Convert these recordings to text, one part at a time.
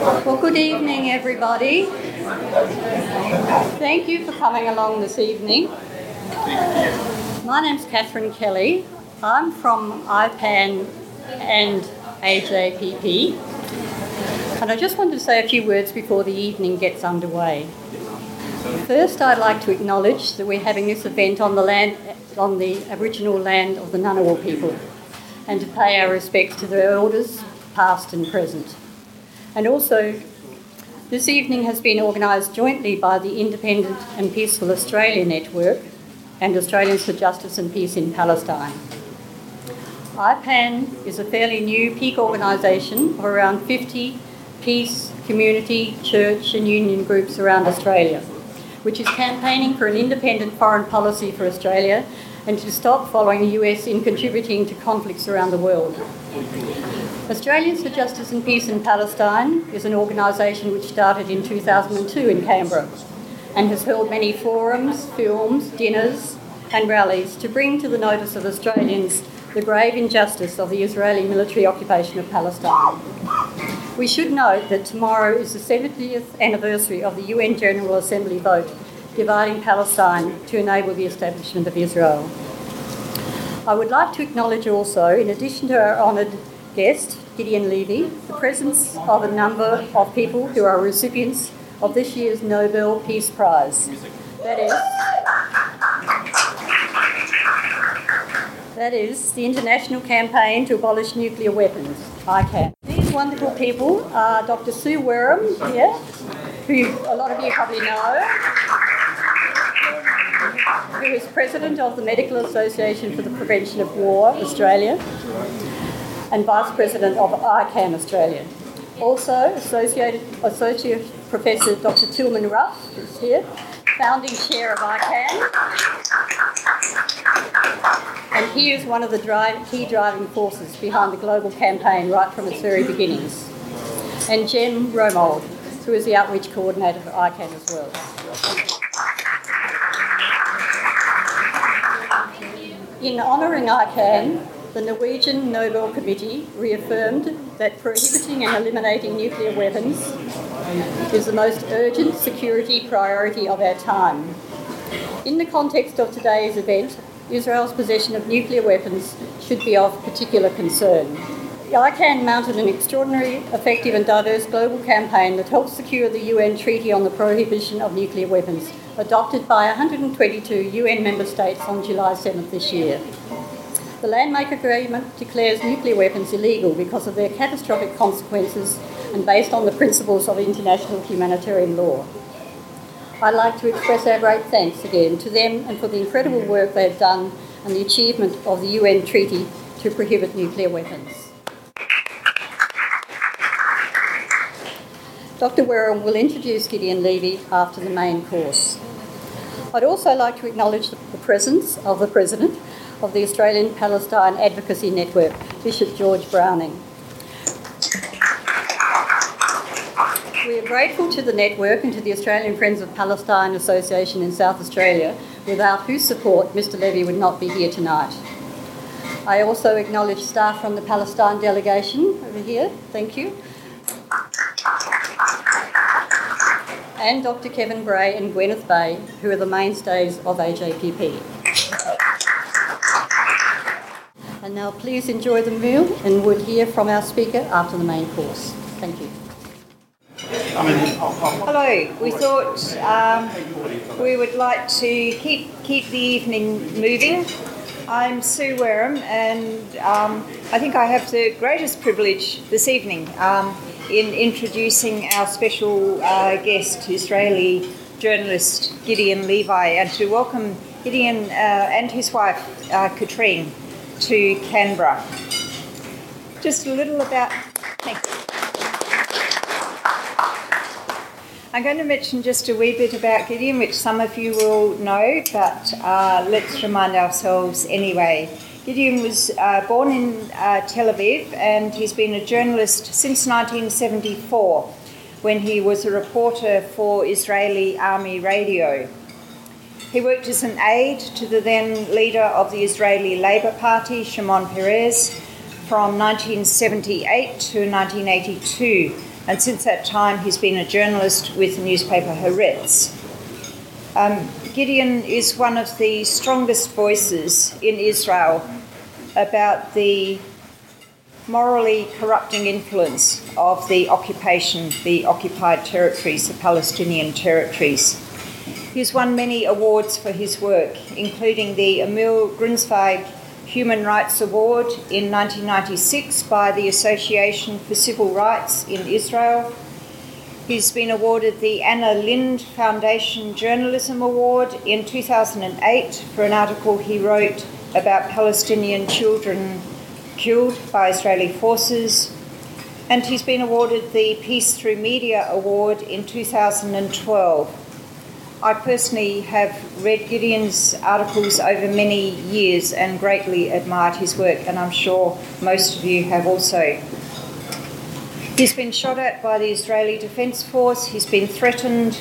Well, good evening, everybody. Thank you for coming along this evening. My name's Catherine Kelly. I'm from IPAN and AJPP. And I just wanted to say a few words before the evening gets underway. First, I'd like to acknowledge that we're having this event on the land, on the original land of the Ngunnawal people, and to pay our respects to their elders, past and present. And also, this evening has been organised jointly by the Independent and Peaceful Australia Network and Australians for Justice and Peace in Palestine. IPAN is a fairly new peak organisation of around 50 peace, community, church, and union groups around Australia, which is campaigning for an independent foreign policy for Australia and to stop following the US in contributing to conflicts around the world. Australians for Justice and Peace in Palestine is an organisation which started in 2002 in Canberra and has held many forums, films, dinners, and rallies to bring to the notice of Australians the grave injustice of the Israeli military occupation of Palestine. We should note that tomorrow is the 70th anniversary of the UN General Assembly vote dividing Palestine to enable the establishment of Israel. I would like to acknowledge also, in addition to our honoured guest, Gideon Levy, the presence of a number of people who are recipients of this year's Nobel Peace Prize. That is, that is the International Campaign to Abolish Nuclear Weapons, ICAN. These wonderful people are Dr. Sue Wareham here, who a lot of you probably know, who is President of the Medical Association for the Prevention of War, Australia, and Vice President of ICAN Australia. Also, Associate, Associate Professor Dr. Tilman Ruff is here, founding chair of ICAN. And he is one of the drive, key driving forces behind the global campaign right from its very beginnings. And Gem Romuld, who is the outreach coordinator for ICAN as well. In honouring ICAN, the Norwegian Nobel Committee reaffirmed that prohibiting and eliminating nuclear weapons is the most urgent security priority of our time. In the context of today's event, Israel's possession of nuclear weapons should be of particular concern. ICAN mounted an extraordinary, effective, and diverse global campaign that helped secure the UN Treaty on the Prohibition of Nuclear Weapons, adopted by 122 UN member states on July 7th this year. The Landmark Agreement declares nuclear weapons illegal because of their catastrophic consequences and based on the principles of international humanitarian law. I'd like to express our great thanks again to them and for the incredible work they have done and the achievement of the UN Treaty to prohibit nuclear weapons. Dr. Wareham will introduce Gideon Levy after the main course. I'd also like to acknowledge the presence of the President of the Australian Palestine Advocacy Network, Bishop George Browning. We are grateful to the network and to the Australian Friends of Palestine Association in South Australia, without whose support Mr Levy would not be here tonight. I also acknowledge staff from the Palestine delegation over here, thank you. And Dr Kevin Bray and Gwyneth Bay, who are the mainstays of AJPP. And now please enjoy the meal and we'll hear from our speaker after the main course. Thank you. Hello. We thought um, we would like to keep keep the evening moving. I'm Sue Wareham, and um, I think I have the greatest privilege this evening um, in introducing our special uh, guest, Israeli journalist Gideon Levy, and to welcome Gideon uh, and his wife, uh, Katrine, to Canberra. Just a little about. I'm going to mention just a wee bit about Gideon, which some of you will know, but uh, let's remind ourselves anyway. Gideon was uh, born in uh, Tel Aviv and he's been a journalist since 1974 when he was a reporter for Israeli Army Radio. He worked as an aide to the then leader of the Israeli Labour Party, Shimon Peres, from 1978 to 1982 and since that time he's been a journalist with the newspaper Haaretz. Um, Gideon is one of the strongest voices in Israel about the morally corrupting influence of the occupation, the occupied territories, the Palestinian territories. He's won many awards for his work, including the Emil Grunzweig Human Rights Award in 1996 by the Association for Civil Rights in Israel. He's been awarded the Anna Lindh Foundation Journalism Award in 2008 for an article he wrote about Palestinian children killed by Israeli forces. And he's been awarded the Peace Through Media Award in 2012 I personally have read Gideon's articles over many years and greatly admired his work, and I'm sure most of you have also. He's been shot at by the Israeli Defence Force, he's been threatened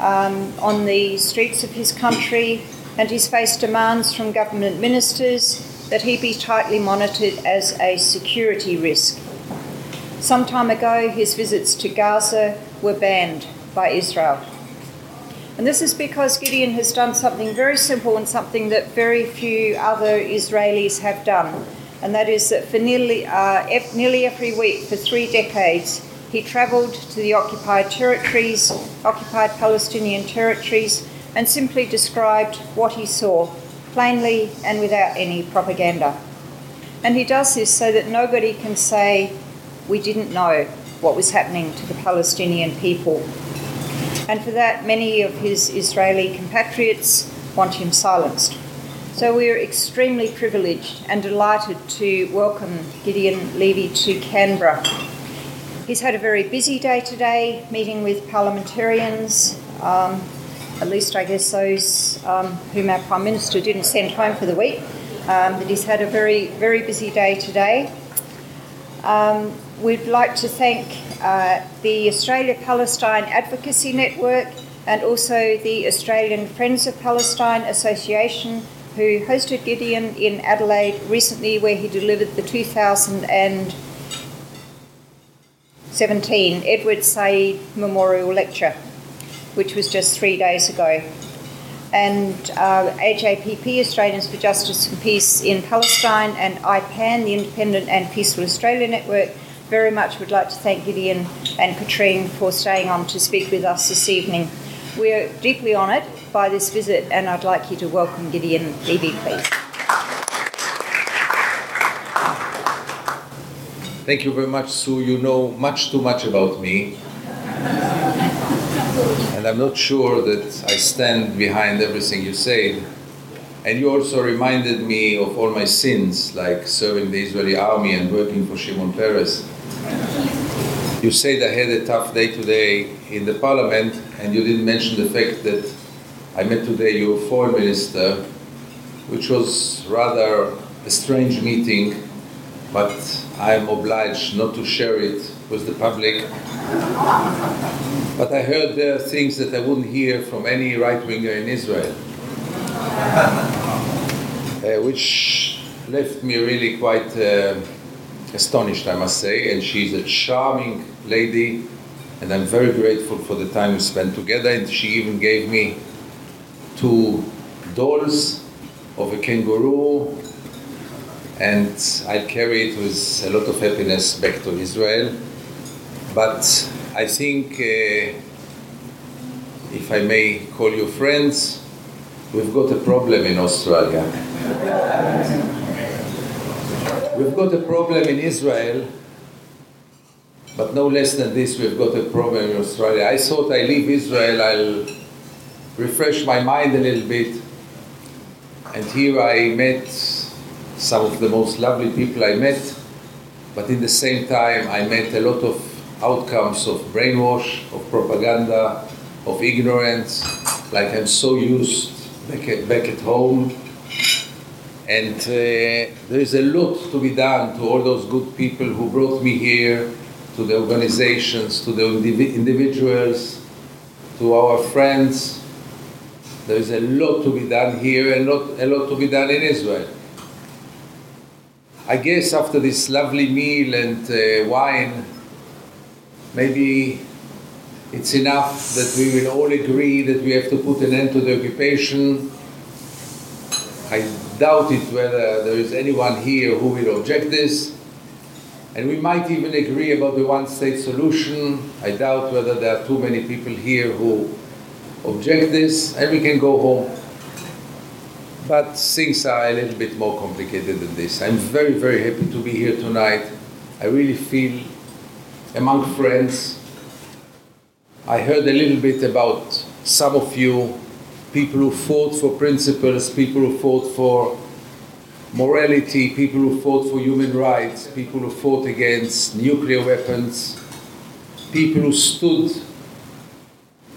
um, on the streets of his country, and he's faced demands from government ministers that he be tightly monitored as a security risk. Some time ago, his visits to Gaza were banned by Israel. And this is because Gideon has done something very simple and something that very few other Israelis have done. And that is that for nearly, uh, nearly every week for three decades, he travelled to the occupied territories, occupied Palestinian territories, and simply described what he saw, plainly and without any propaganda. And he does this so that nobody can say, we didn't know what was happening to the Palestinian people and for that, many of his Israeli compatriots want him silenced. So we are extremely privileged and delighted to welcome Gideon Levy to Canberra. He's had a very busy day today, meeting with parliamentarians, um, at least I guess those um, whom our Prime Minister didn't send home for the week. Um, but he's had a very, very busy day today. Um, we'd like to thank uh, the Australia Palestine Advocacy Network and also the Australian Friends of Palestine Association, who hosted Gideon in Adelaide recently, where he delivered the 2017 Edward Said Memorial Lecture, which was just three days ago. And uh, AJPP, Australians for Justice and Peace in Palestine, and IPAN, the Independent and Peaceful Australia Network, very much would like to thank Gideon and Katrine for staying on to speak with us this evening. We are deeply honoured by this visit, and I'd like you to welcome Gideon Levy, please. Thank you very much, Sue. You know much too much about me. and I'm not sure that I stand behind everything you said. And you also reminded me of all my sins, like serving the Israeli army and working for Shimon Peres. You said I had a tough day today in the parliament, and you didn't mention the fact that I met today your foreign minister, which was rather a strange meeting, but I am obliged not to share it with the public. But I heard there are things that I wouldn't hear from any right winger in Israel, uh, which left me really quite. Uh, astonished, I must say, and she's a charming lady, and I'm very grateful for the time we spent together. And she even gave me two dolls of a kangaroo, and I carry it with a lot of happiness back to Israel. But I think, uh, if I may call you friends, we've got a problem in Australia. We've got a problem in Israel, but no less than this, we've got a problem in Australia. I thought I leave Israel, I'll refresh my mind a little bit. And here I met some of the most lovely people I met, but in the same time, I met a lot of outcomes of brainwash, of propaganda, of ignorance, like I'm so used back at, back at home and uh, there is a lot to be done to all those good people who brought me here, to the organizations, to the individuals, to our friends. There is a lot to be done here and lot, a lot to be done in Israel. I guess after this lovely meal and uh, wine, maybe it's enough that we will all agree that we have to put an end to the occupation. I doubt it whether there is anyone here who will object this. And we might even agree about the one state solution. I doubt whether there are too many people here who object this, and we can go home. But things are a little bit more complicated than this. I'm very, very happy to be here tonight. I really feel among friends. I heard a little bit about some of you, people who fought for principles, people who fought for morality, people who fought for human rights, people who fought against nuclear weapons, people who stood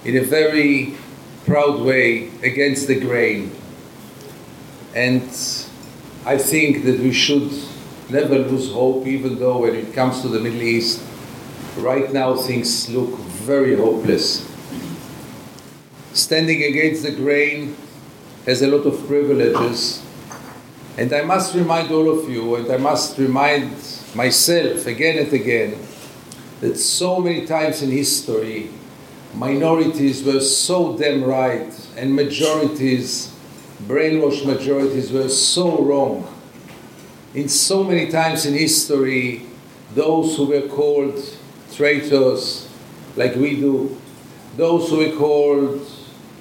in a very proud way against the grain. And I think that we should never lose hope, even though when it comes to the Middle East, right now things look very hopeless. Standing against the grain has a lot of privileges. And I must remind all of you, and I must remind myself again and again, that so many times in history, minorities were so damn right, and majorities, brainwashed majorities, were so wrong. In so many times in history, those who were called traitors, like we do, those who were called,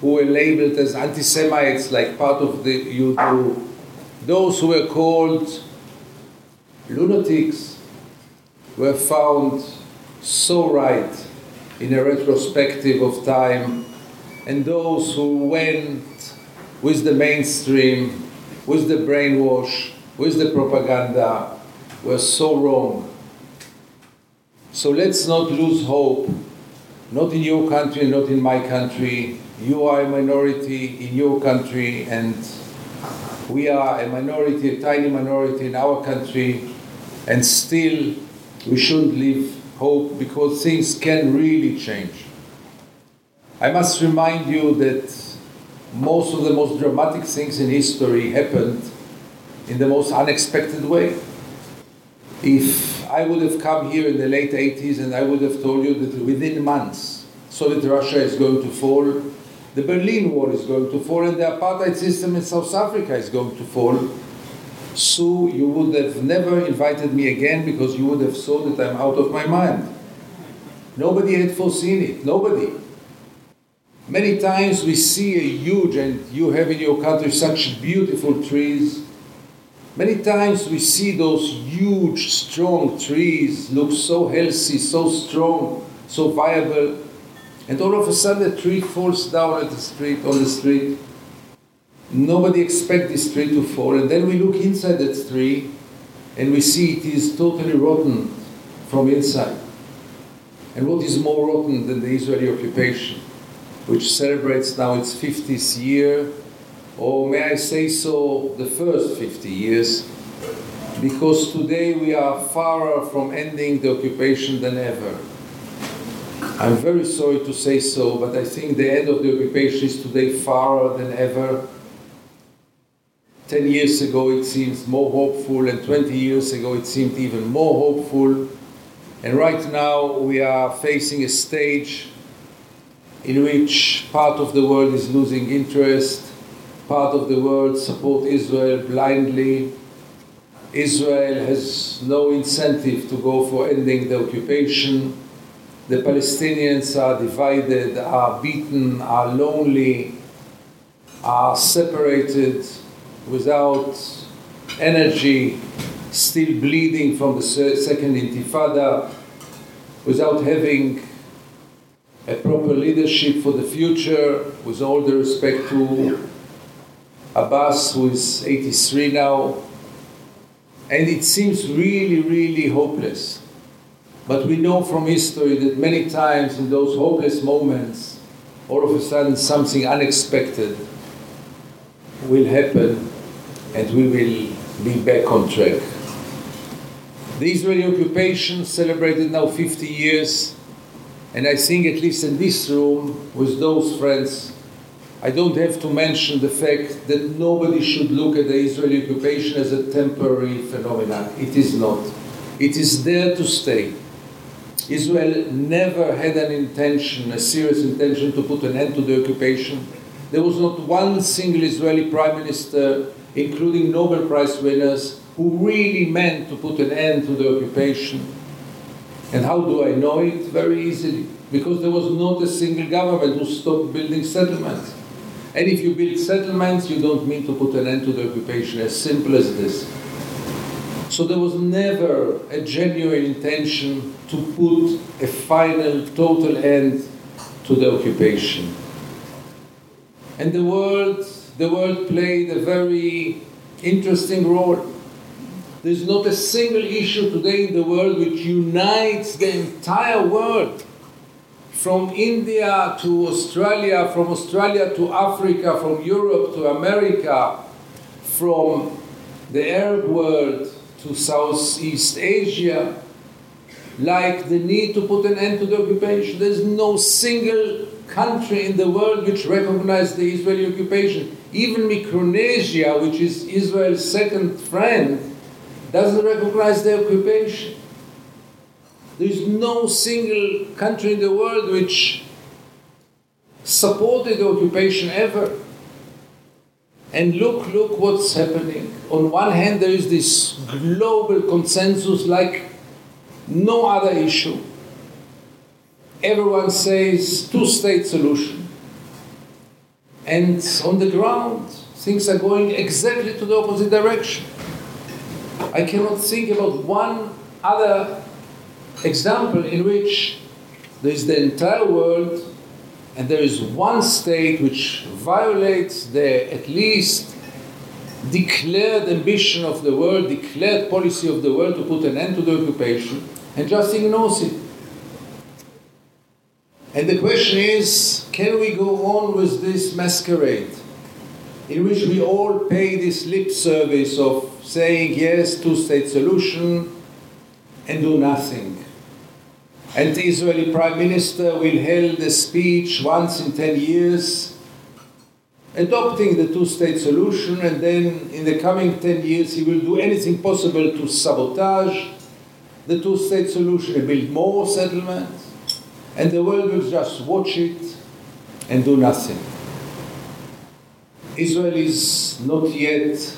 who were labeled as anti Semites, like part of the you do, those who were called lunatics, were found so right in a retrospective of time, and those who went with the mainstream, with the brainwash, with the propaganda, were so wrong. So let's not lose hope, not in your country, not in my country. You are a minority in your country, and we are a minority, a tiny minority in our country, and still we shouldn't leave hope because things can really change. I must remind you that most of the most dramatic things in history happened in the most unexpected way. If I would have come here in the late 80s and I would have told you that within months Soviet Russia is going to fall, the Berlin Wall is going to fall, and the apartheid system in South Africa is going to fall, so you would have never invited me again because you would have thought that I'm out of my mind. Nobody had foreseen it. Nobody. Many times we see a huge, and you have in your country such beautiful trees. Many times we see those huge, strong trees look so healthy, so strong, so viable, and all of a sudden a tree falls down at the street, on the street. Nobody expects this tree to fall, and then we look inside that tree, and we see it is totally rotten from inside. And what is more rotten than the Israeli occupation, which celebrates now its 50th year, or may I say so, the first 50 years, because today we are far from ending the occupation than ever. I'm very sorry to say so, but I think the end of the occupation is today far than ever. 10 years ago it seemed more hopeful, and 20 years ago it seemed even more hopeful. And right now we are facing a stage in which part of the world is losing interest, part of the world support Israel blindly. Israel has no incentive to go for ending the occupation. The Palestinians are divided, are beaten, are lonely, are separated without energy, still bleeding from the second intifada, without having a proper leadership for the future, with all the respect to Abbas, who is 83 now. And it seems really, really hopeless. But we know from history that many times in those hopeless moments, all of a sudden something unexpected will happen and we will be back on track. The Israeli occupation celebrated now 50 years, and I think, at least in this room, with those friends, I don't have to mention the fact that nobody should look at the Israeli occupation as a temporary phenomenon. It is not. It is there to stay. Israel never had an intention, a serious intention, to put an end to the occupation. There was not one single Israeli prime minister, including Nobel Prize winners, who really meant to put an end to the occupation. And how do I know it? Very easily. Because there was not a single government who stopped building settlements. And if you build settlements, you don't mean to put an end to the occupation, as simple as this. So there was never a genuine intention to put a final, total end to the occupation. And the world, the world played a very interesting role. There's not a single issue today in the world which unites the entire world from India to Australia, from Australia to Africa, from Europe to America, from the Arab world to Southeast Asia, like the need to put an end to the occupation. There's no single country in the world which recognizes the Israeli occupation. Even Micronesia, which is Israel's second friend, doesn't recognize the occupation. There is no single country in the world which supported the occupation ever. And look, look what's happening. On one hand, there is this global consensus like no other issue. Everyone says two state solution. And on the ground, things are going exactly to the opposite direction. I cannot think about one other example in which there is the entire world and there is one state which violates the at least declared ambition of the world, declared policy of the world to put an end to the occupation, and just ignores it. And the question is can we go on with this masquerade in which we all pay this lip service of saying yes, two state solution, and do nothing? And the Israeli Prime Minister will hold a speech once in 10 years adopting the two state solution, and then in the coming 10 years he will do anything possible to sabotage the two state solution and build more settlements, and the world will just watch it and do nothing. Israel is not yet,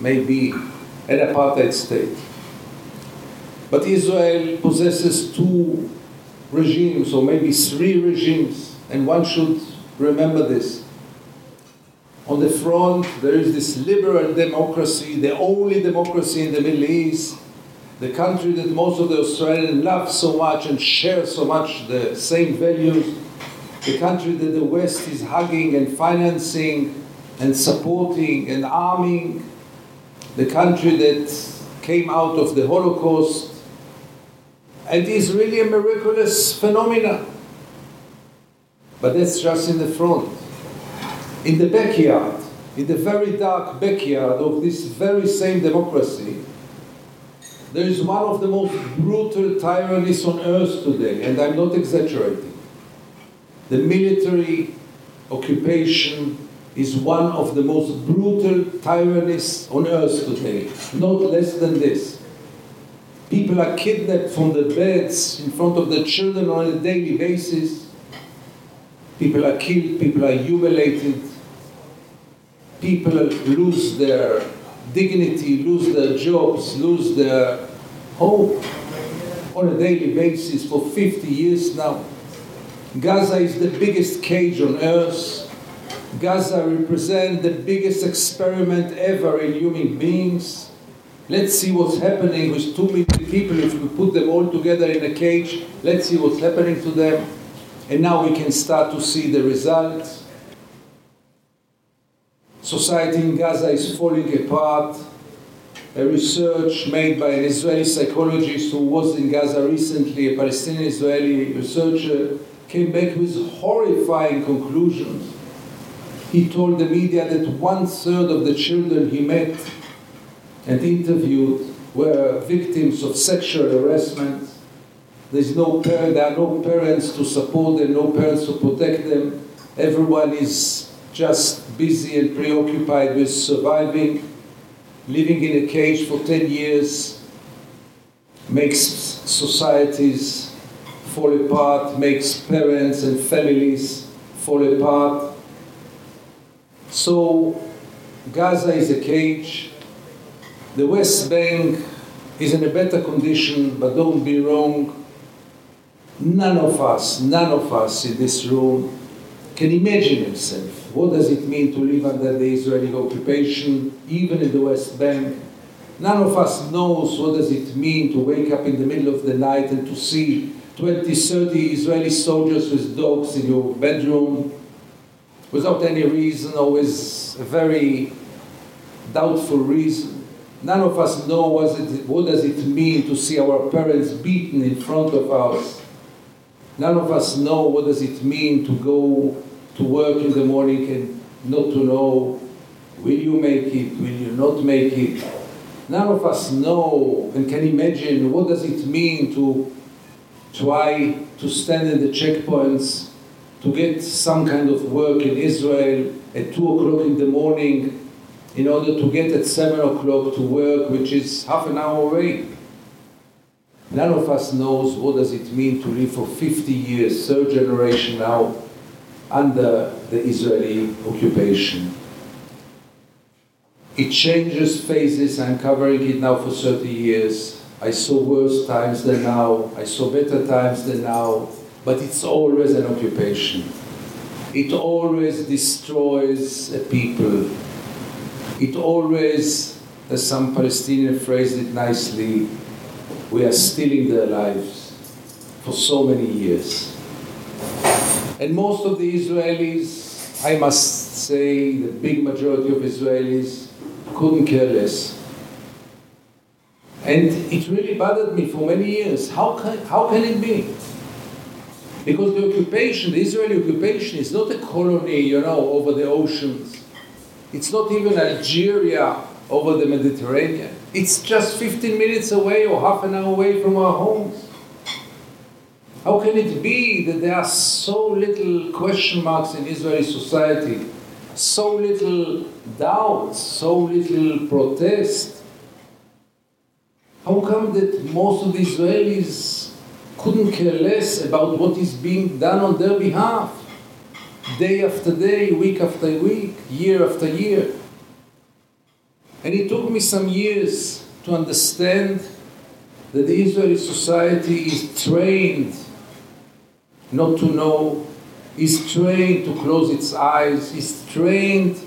maybe, an apartheid state. But Israel possesses two regimes, or maybe three regimes, and one should remember this. On the front, there is this liberal democracy, the only democracy in the Middle East, the country that most of the Australians love so much and share so much the same values, the country that the West is hugging and financing and supporting and arming, the country that came out of the Holocaust it is really a miraculous phenomenon. But that's just in the front. In the backyard, in the very dark backyard of this very same democracy, there is one of the most brutal tyrannies on earth today, and I'm not exaggerating. The military occupation is one of the most brutal tyrannies on earth today, not less than this. People are kidnapped from their beds in front of their children on a daily basis. People are killed, people are humiliated. People lose their dignity, lose their jobs, lose their hope on a daily basis for 50 years now. Gaza is the biggest cage on earth. Gaza represents the biggest experiment ever in human beings. Let's see what's happening with two million people if we put them all together in a cage. Let's see what's happening to them. And now we can start to see the results. Society in Gaza is falling apart. A research made by an Israeli psychologist who was in Gaza recently, a Palestinian Israeli researcher, came back with horrifying conclusions. He told the media that one third of the children he met and interviewed were victims of sexual harassment. There's no parent, there are no parents to support them, no parents to protect them. Everyone is just busy and preoccupied with surviving. Living in a cage for 10 years makes societies fall apart, makes parents and families fall apart. So Gaza is a cage. The West Bank is in a better condition, but don't be wrong. None of us, none of us in this room can imagine himself. What does it mean to live under the Israeli occupation, even in the West Bank? None of us knows what does it mean to wake up in the middle of the night and to see 20, 30 Israeli soldiers with dogs in your bedroom without any reason, always a very doubtful reason. None of us know what, it, what does it mean to see our parents beaten in front of us. None of us know what does it mean to go to work in the morning and not to know will you make it, will you not make it. None of us know and can imagine what does it mean to try to stand in the checkpoints to get some kind of work in Israel at 2 o'clock in the morning in order to get at 7 o'clock to work, which is half an hour away. None of us knows what does it mean to live for 50 years, third generation now, under the Israeli occupation. It changes phases, I'm covering it now for 30 years. I saw worse times than now, I saw better times than now, but it's always an occupation. It always destroys a people. It always, as some Palestinian phrased it nicely, we are stealing their lives for so many years. And most of the Israelis, I must say, the big majority of Israelis, couldn't care less. And it really bothered me for many years. How can, how can it be? Because the occupation, the Israeli occupation, is not a colony, you know, over the oceans. It's not even Algeria over the Mediterranean. It's just 15 minutes away or half an hour away from our homes. How can it be that there are so little question marks in Israeli society, so little doubt, so little protest? How come that most of the Israelis couldn't care less about what is being done on their behalf, day after day, week after week, year after year? And it took me some years to understand that the Israeli society is trained not to know, is trained to close its eyes, is trained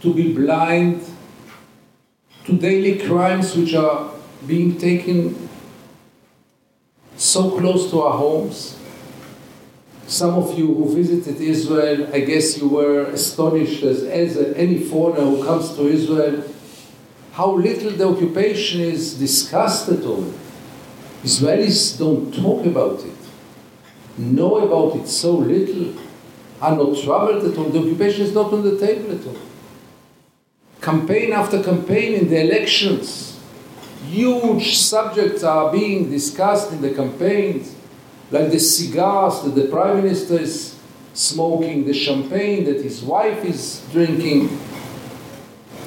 to be blind to daily crimes which are being taken so close to our homes. Some of you who visited Israel, I guess you were astonished as, as any foreigner who comes to Israel, how little the occupation is discussed at all. Israelis don't talk about it, know about it so little, are not troubled at all. The occupation is not on the table at all. Campaign after campaign in the elections, huge subjects are being discussed in the campaigns, like the cigars that the prime minister is smoking, the champagne that his wife is drinking,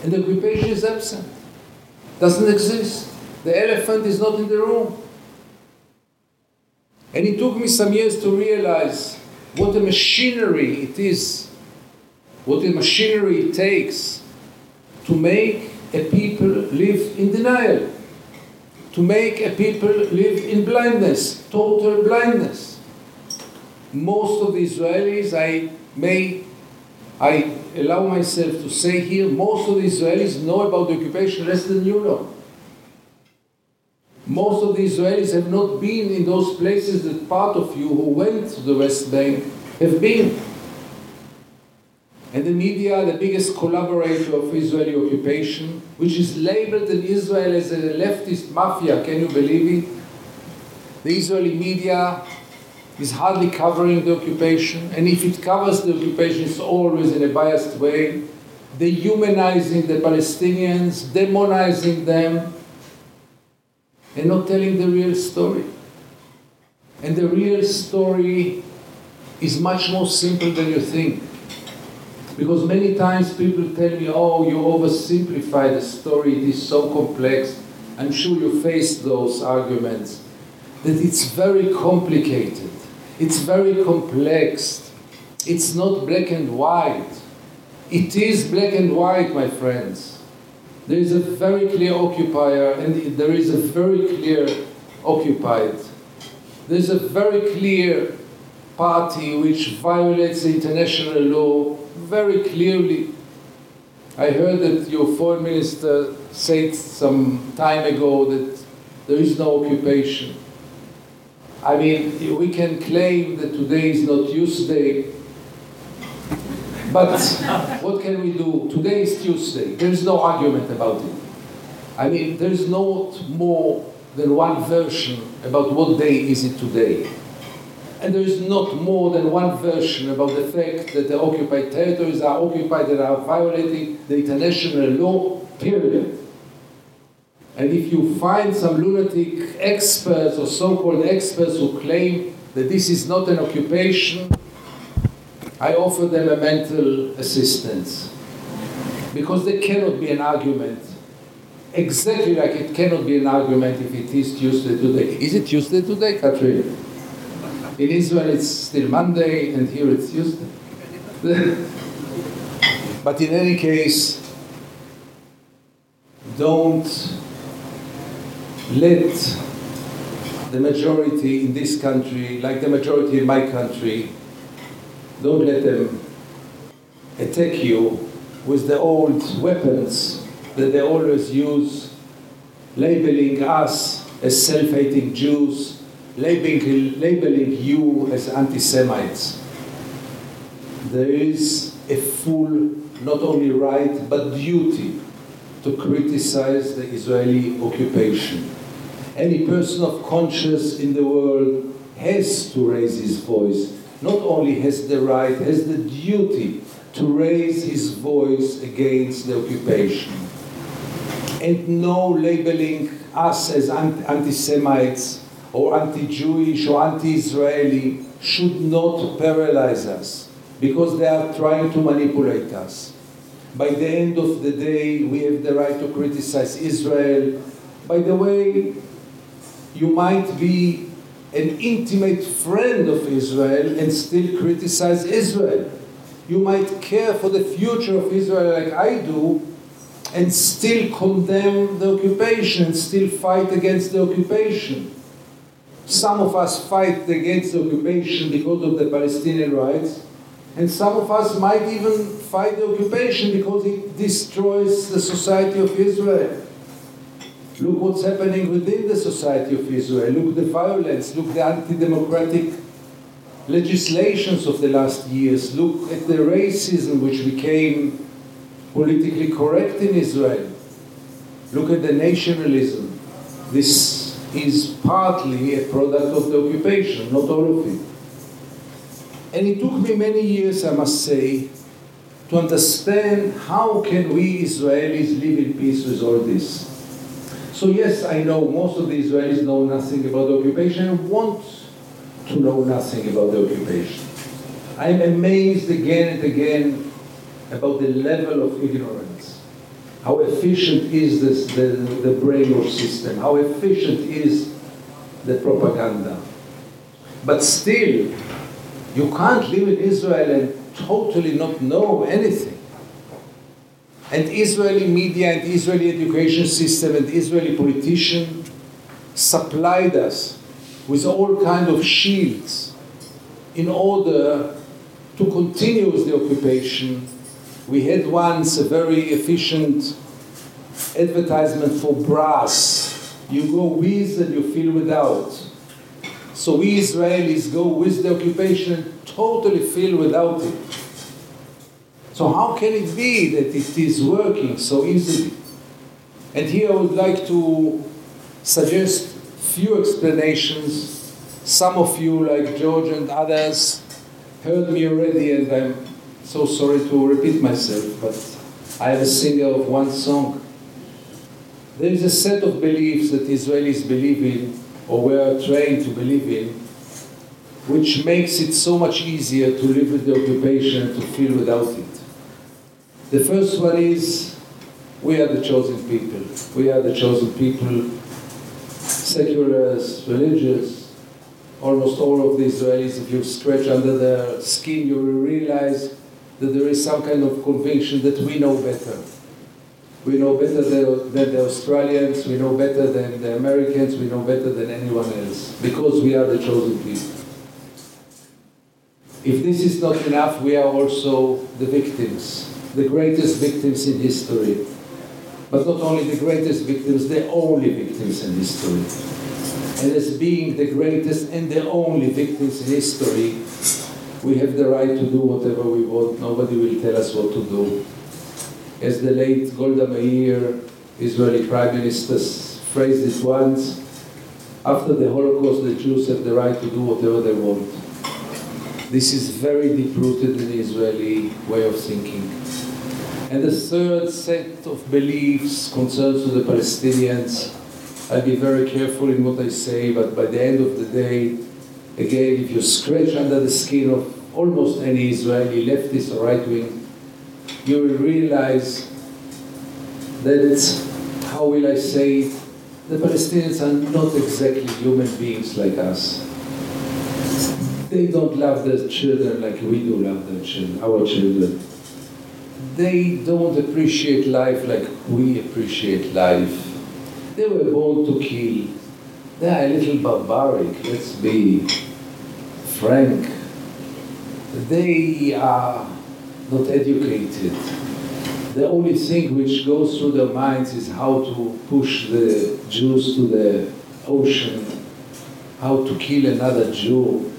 and the occupation is absent, doesn't exist. The elephant is not in the room. And it took me some years to realize what a machinery it is, what a machinery it takes to make a people live in denial to make a people live in blindness, total blindness. Most of the Israelis, I may, I allow myself to say here, most of the Israelis know about the occupation less than you know. Most of the Israelis have not been in those places that part of you who went to the West Bank have been. And the media, the biggest collaborator of Israeli occupation, which is labeled in Israel as a leftist mafia, can you believe it? The Israeli media is hardly covering the occupation, and if it covers the occupation, it's always in a biased way, dehumanizing the Palestinians, demonizing them, and not telling the real story. And the real story is much more simple than you think. Because many times people tell me, oh, you oversimplify the story, it is so complex. I'm sure you faced those arguments. That it's very complicated. It's very complex. It's not black and white. It is black and white, my friends. There is a very clear occupier and there is a very clear occupied. There's a very clear party which violates the international law very clearly. I heard that your foreign minister said some time ago that there is no occupation. I mean, we can claim that today is not Tuesday, but what can we do? Today is Tuesday. There is no argument about it. I mean, there is not more than one version about what day is it today. And there is not more than one version about the fact that the occupied territories are occupied and are violating the international law, period. And if you find some lunatic experts or so called experts who claim that this is not an occupation, I offer them a mental assistance. Because there cannot be an argument. Exactly like it cannot be an argument if it is Tuesday today. Is it Tuesday today, Katrin? In Israel it's still Monday and here it's Tuesday. but in any case, don't let the majority in this country, like the majority in my country, don't let them attack you with the old weapons that they always use, labeling us as self hating Jews, labeling, labeling you as anti Semites. There is a full, not only right, but duty to criticize the Israeli occupation. Any person of conscience in the world has to raise his voice. Not only has the right, has the duty to raise his voice against the occupation. And no labeling us as anti Semites or anti Jewish or anti Israeli should not paralyze us because they are trying to manipulate us. By the end of the day, we have the right to criticize Israel. By the way, you might be an intimate friend of Israel and still criticize Israel. You might care for the future of Israel like I do and still condemn the occupation, still fight against the occupation. Some of us fight against the occupation because of the Palestinian rights, and some of us might even fight the occupation because it destroys the society of Israel. Look what's happening within the society of Israel. Look the violence. Look the anti-democratic legislations of the last years. Look at the racism which became politically correct in Israel. Look at the nationalism. This is partly a product of the occupation, not all of it. And it took me many years, I must say, to understand how can we Israelis live in peace with all this. So yes, I know most of the Israelis know nothing about the occupation and want to know nothing about the occupation. I'm amazed again and again about the level of ignorance. How efficient is this, the, the brainwash system? How efficient is the propaganda? But still, you can't live in Israel and totally not know anything. And Israeli media and Israeli education system and Israeli politician supplied us with all kind of shields in order to continue the occupation. We had once a very efficient advertisement for brass. You go with and you feel without. So we Israelis go with the occupation and totally feel without it. So how can it be that it is working so easily? And here I would like to suggest few explanations. Some of you, like George and others, heard me already, and I'm so sorry to repeat myself, but I am a singer of one song. There is a set of beliefs that Israelis believe in or were trained to believe in, which makes it so much easier to live with the occupation and to feel without it. The first one is we are the chosen people. We are the chosen people, seculars, religious, almost all of the Israelis, if you scratch under their skin, you will realize that there is some kind of conviction that we know better. We know better than, than the Australians, we know better than the Americans, we know better than anyone else, because we are the chosen people. If this is not enough, we are also the victims, the greatest victims in history. But not only the greatest victims, the only victims in history. And as being the greatest and the only victims in history, we have the right to do whatever we want. Nobody will tell us what to do. As the late Golda Meir, Israeli Prime Minister, phrased it once, after the Holocaust, the Jews have the right to do whatever they want. This is very deep rooted in the Israeli way of thinking. And the third set of beliefs concerns the Palestinians. I'll be very careful in what I say, but by the end of the day, again, if you scratch under the skin of almost any Israeli, leftist or right wing, you will realize that, how will I say it, the Palestinians are not exactly human beings like us. They don't love their children like we do love their children, our children. They don't appreciate life like we appreciate life. They were born to kill. They are a little barbaric, let's be frank. They are not educated. The only thing which goes through their minds is how to push the Jews to the ocean, how to kill another Jew.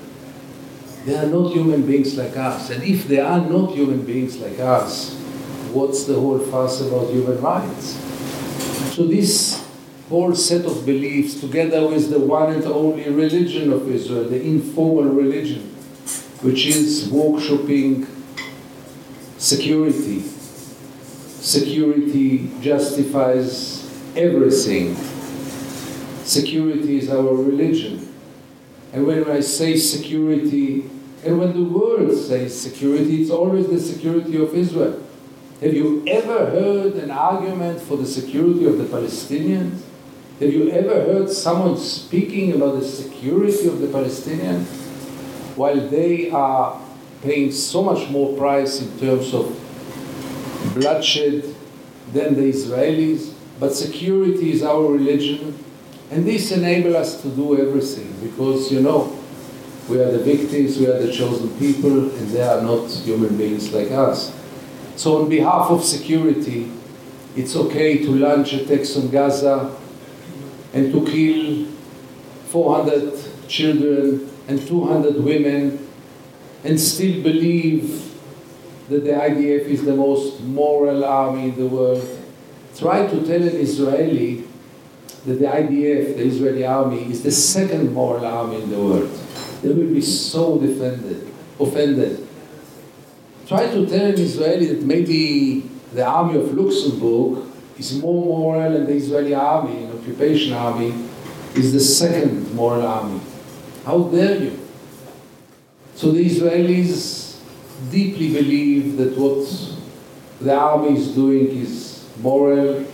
They are not human beings like us. And if they are not human beings like us, what's the whole fuss about human rights? So this whole set of beliefs, together with the one and only religion of Israel, the informal religion, which is workshopping security. Security justifies everything. Security is our religion. And when I say security, and when the world says security, it's always the security of Israel. Have you ever heard an argument for the security of the Palestinians? Have you ever heard someone speaking about the security of the Palestinians? While they are paying so much more price in terms of bloodshed than the Israelis, but security is our religion, and this enables us to do everything because, you know, we are the victims, we are the chosen people, and they are not human beings like us. So, on behalf of security, it's okay to launch attacks on Gaza and to kill 400 children and 200 women and still believe that the IDF is the most moral army in the world. Try to tell an Israeli that the IDF, the Israeli army, is the second moral army in the world. They will be so defended, offended. Try to tell an Israeli that maybe the army of Luxembourg is more moral than the Israeli army, an occupation army, is the second moral army. How dare you? So the Israelis deeply believe that what the army is doing is moral,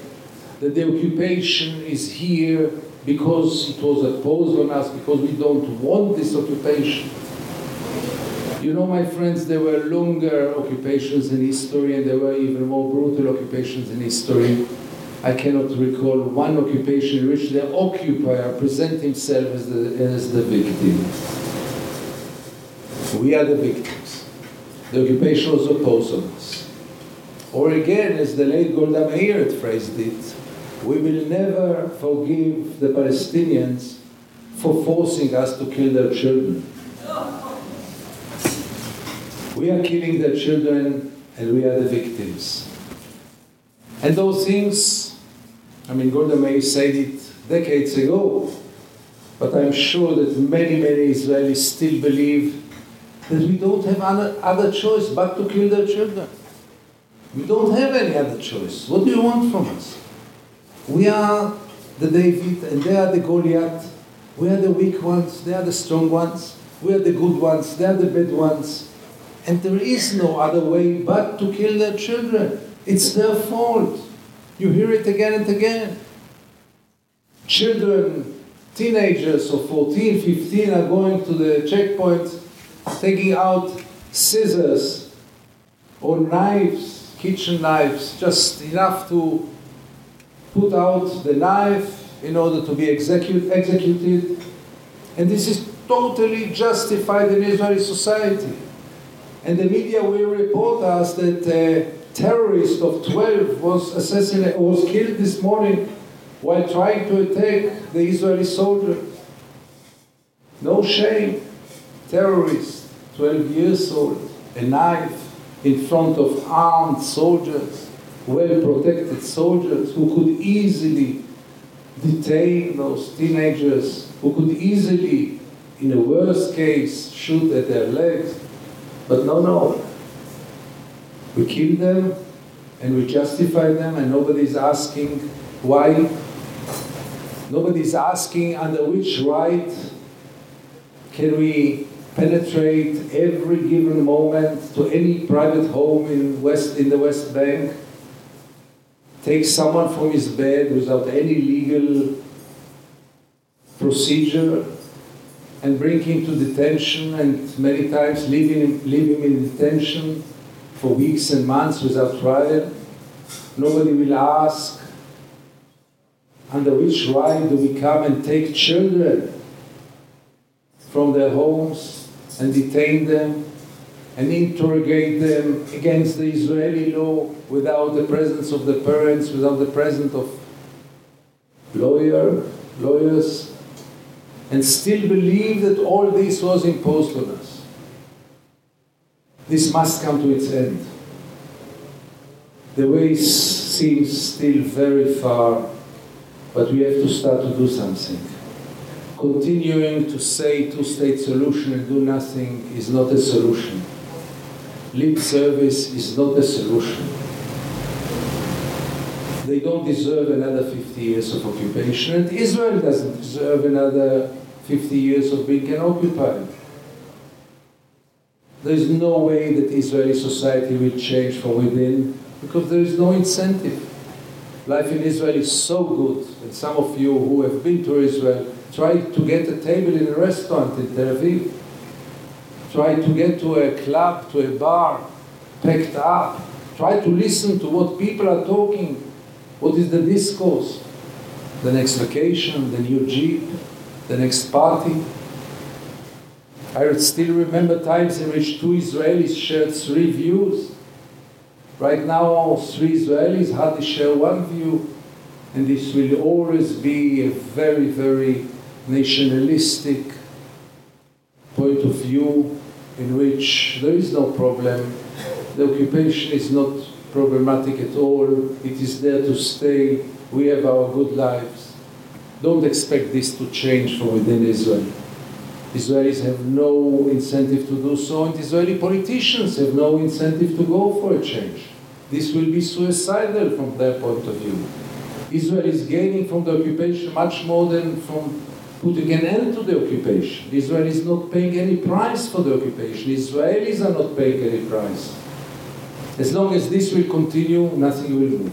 that the occupation is here because it was imposed on us, because we don't want this occupation. You know, my friends, there were longer occupations in history and there were even more brutal occupations in history. I cannot recall one occupation in which the occupier present himself as the, as the victim. We are the victims. The occupation was opposed on us. Or again, as the late Golda Meir phrased it, we will never forgive the Palestinians for forcing us to kill their children. We are killing their children and we are the victims. And those things, I mean, Golda Meir said it decades ago, but I'm sure that many, many Israelis still believe that we don't have other, other choice but to kill their children. We don't have any other choice. What do you want from us? We are the David and they are the Goliath. We are the weak ones, they are the strong ones. We are the good ones, they are the bad ones. And there is no other way but to kill their children. It's their fault. You hear it again and again. Children teenagers of 14, 15 are going to the checkpoint, taking out scissors or knives, kitchen knives, just enough to put out the knife in order to be execute, executed. And this is totally justified in Israeli society. And the media will report us that a terrorist of 12 was assassinated, was killed this morning while trying to attack the Israeli soldier. No shame. Terrorist, 12 years old, a knife in front of armed soldiers, well protected soldiers who could easily detain those teenagers, who could easily, in a worst case, shoot at their legs. But no, no. We kill them and we justify them, and nobody's asking why. Nobody's asking under which right can we penetrate every given moment to any private home in, West, in the West Bank, take someone from his bed without any legal procedure, and bring him to detention and many times leave him, leave him in detention for weeks and months without trial. Nobody will ask, under which right do we come and take children from their homes and detain them and interrogate them against the Israeli law without the presence of the parents, without the presence of lawyer, lawyers, and still believe that all this was imposed on us. This must come to its end. The way seems still very far, but we have to start to do something. Continuing to say two-state solution and do nothing is not a solution. Lip service is not a solution. They don't deserve another 50 years of occupation, and Israel doesn't deserve another 50 years of being occupied. There is no way that Israeli society will change from within because there is no incentive. Life in Israel is so good, and some of you who have been to Israel try to get a table in a restaurant in Tel Aviv, try to get to a club, to a bar, packed up, try to listen to what people are talking, what is the discourse, the next vacation, the new Jeep, the next party. I still remember times in which two Israelis shared three views. Right now, three Israelis hardly share one view, and this will always be a very, very nationalistic point of view in which there is no problem. The occupation is not problematic at all. It is there to stay. We have our good lives. Don't expect this to change from within Israel. Israelis have no incentive to do so, and Israeli politicians have no incentive to go for a change. This will be suicidal from their point of view. Israel is gaining from the occupation much more than from putting an end to the occupation. Israel is not paying any price for the occupation. Israelis are not paying any price. As long as this will continue, nothing will move.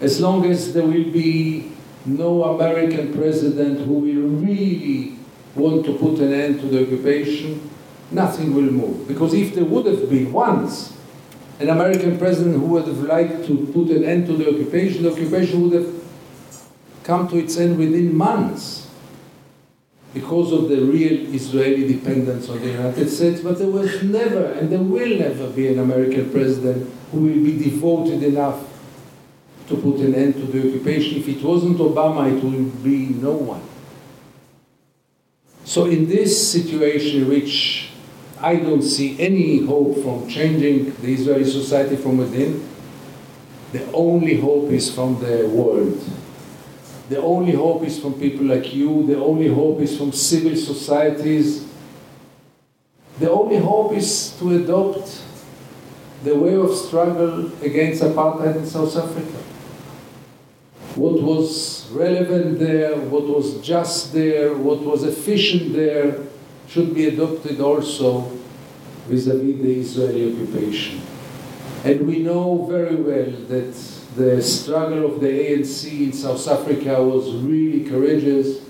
As long as there will be no American president who will really want to put an end to the occupation, nothing will move. Because if there would have been once an American president who would have liked to put an end to the occupation, the occupation would have come to its end within months because of the real Israeli dependence on the United States. But there was never, and there will never be an American president who will be devoted enough to put an end to the occupation. If it wasn't Obama, it will be no one. So in this situation, which I don't see any hope from changing the Israeli society from within, the only hope is from the world. The only hope is from people like you. The only hope is from civil societies. The only hope is to adopt the way of struggle against apartheid in South Africa. What was relevant there, what was just there, what was efficient there, should be adopted also vis-à-vis the Israeli occupation. And we know very well that the struggle of the ANC in South Africa was really courageous,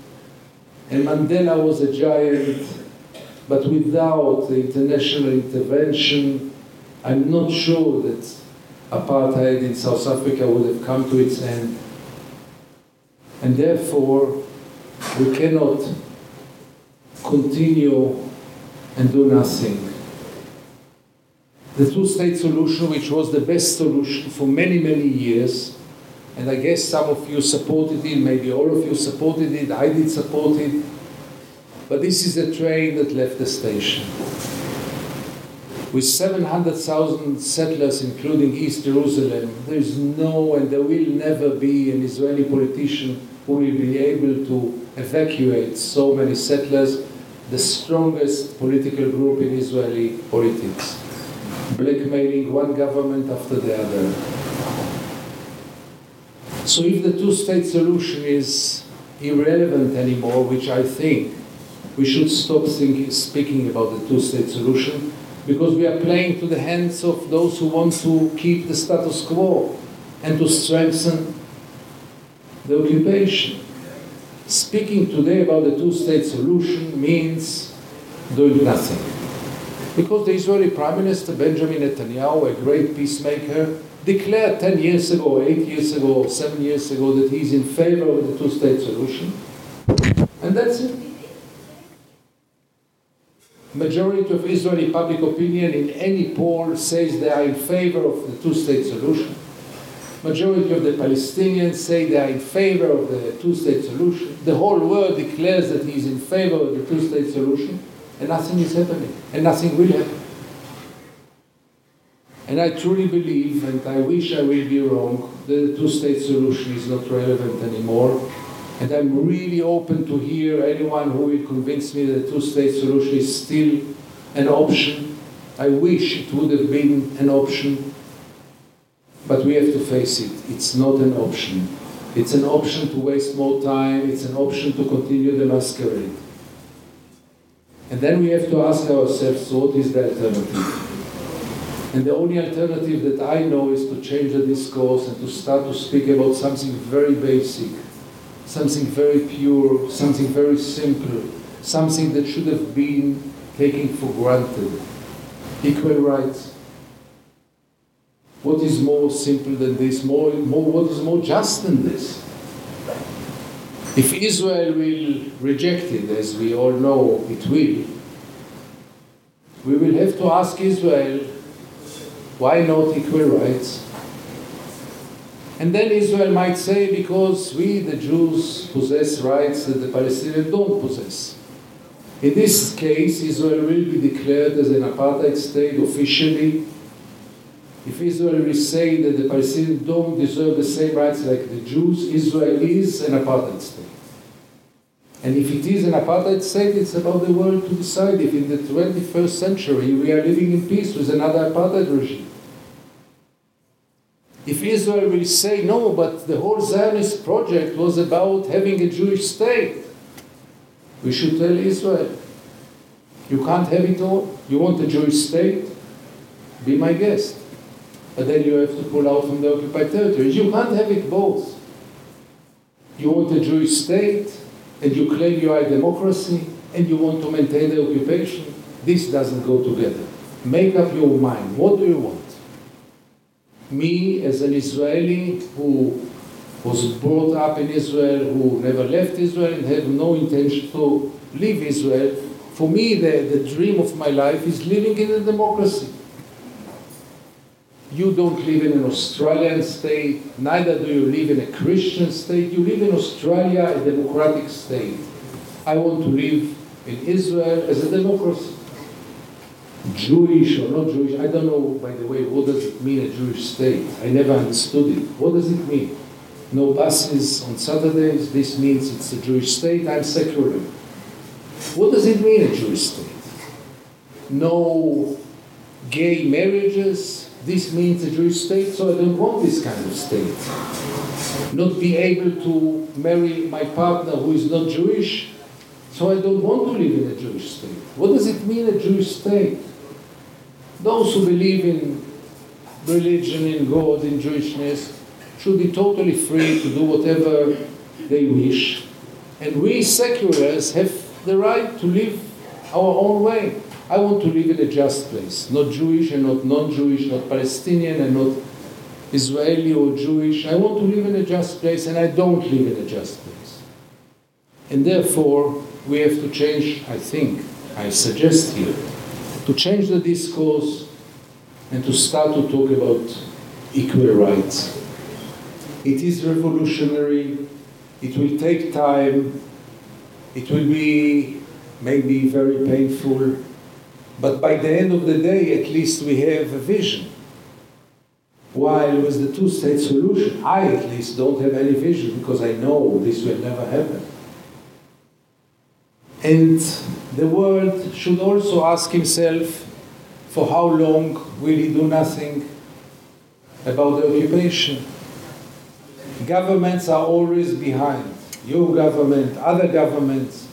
and Mandela was a giant, but without the international intervention, I'm not sure that apartheid in South Africa would have come to its end. And therefore, we cannot continue and do nothing. The two state solution, which was the best solution for many, many years, and I guess some of you supported it, maybe all of you supported it, I did support it, but this is a train that left the station. With 700,000 settlers, including East Jerusalem, there is no and there will never be an Israeli politician who will be able to evacuate so many settlers, the strongest political group in Israeli politics, blackmailing one government after the other. So if the two-state solution is irrelevant anymore, which I think we should stop thinking, speaking about the two-state solution, because we are playing to the hands of those who want to keep the status quo and to strengthen the occupation. Speaking today about the two-state solution means doing nothing. Because the Israeli Prime Minister Benjamin Netanyahu, a great peacemaker, declared 10 years ago, 8 years ago, 7 years ago that he's in favor of the two-state solution. And that's it. Majority of Israeli public opinion in any poll says they are in favor of the two-state solution. Majority of the Palestinians say they are in favor of the two-state solution. The whole world declares that he is in favor of the two-state solution, and nothing is happening, and nothing will happen. And I truly believe, and I wish I will be wrong, that the two-state solution is not relevant anymore. And I'm really open to hear anyone who will convince me that two-state solution is still an option. I wish it would have been an option, but we have to face it. It's not an option. It's an option to waste more time. It's an option to continue the masquerade. And then we have to ask ourselves, what is the alternative? And the only alternative that I know is to change the discourse and to start to speak about something very basic, something very pure, something very simple, something that should have been taken for granted. Equal rights. What is more simple than this? More, more, what is more just than this? If Israel will reject it, as we all know it will, we will have to ask Israel why not equal rights? And then Israel might say, because we, the Jews, possess rights that the Palestinians don't possess. In this case, Israel will be declared as an apartheid state officially. If Israel will say that the Palestinians don't deserve the same rights like the Jews, Israel is an apartheid state. And if it is an apartheid state, it's about the world to decide if in the 21st century we are living in peace with another apartheid regime. If Israel will say, no, but the whole Zionist project was about having a Jewish state, we should tell Israel, you can't have it all. You want a Jewish state? Be my guest. But then you have to pull out from the occupied territories. You can't have it both. You want a Jewish state, and you claim you are a democracy, and you want to maintain the occupation. This doesn't go together. Make up your mind. What do you want? Me as an Israeli who was brought up in Israel, who never left Israel and have no intention to leave Israel, for me the, the dream of my life is living in a democracy. You don't live in an Australian state, neither do you live in a Christian state. You live in Australia, a democratic state. I want to live in Israel as a democracy. Jewish or not Jewish, I don't know, by the way, what does it mean a Jewish state? I never understood it. What does it mean? No buses on Saturdays, this means it's a Jewish state, I'm secular. What does it mean a Jewish state? No gay marriages, this means a Jewish state, so I don't want this kind of state. Not be able to marry my partner who is not Jewish, so I don't want to live in a Jewish state. What does it mean, a Jewish state? Those who believe in religion, in God, in Jewishness, should be totally free to do whatever they wish. And we seculars have the right to live our own way. I want to live in a just place, not Jewish and not non Jewish, not Palestinian and not Israeli or Jewish. I want to live in a just place and I don't live in a just place. And therefore, we have to change, I think, I suggest here, to change the discourse and to start to talk about equal rights. It is revolutionary, it will take time, it will be maybe very painful, but by the end of the day, at least we have a vision. While with the two state solution, I at least don't have any vision because I know this will never happen. And the world should also ask himself for how long will he do nothing about the occupation? Governments are always behind. Your government, other governments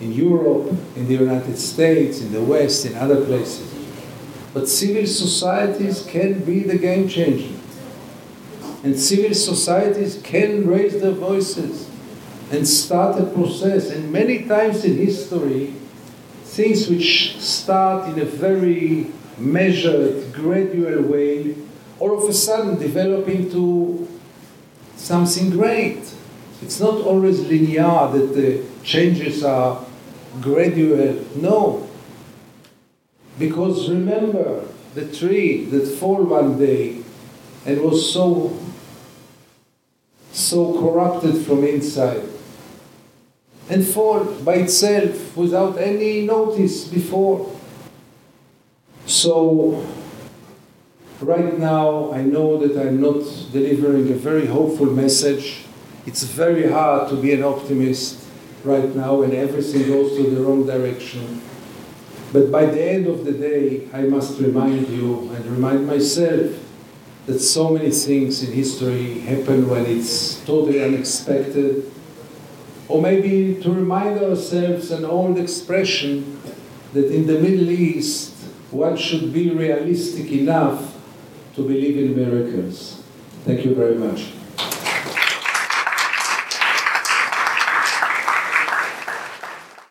in Europe, in the United States, in the West, in other places. But civil societies can be the game changer. And civil societies can raise their voices and start a process. And many times in history, things which start in a very measured, gradual way, all of a sudden develop into something great. It's not always linear that the changes are gradual. No. Because remember the tree that fell one day and was so so corrupted from inside and fall by itself without any notice before. So, right now, I know that I'm not delivering a very hopeful message. It's very hard to be an optimist right now when everything goes to the wrong direction. But by the end of the day, I must remind you and remind myself that so many things in history happen when it's totally unexpected. Or maybe to remind ourselves an old expression that in the Middle East, one should be realistic enough to believe in miracles. Thank you very much.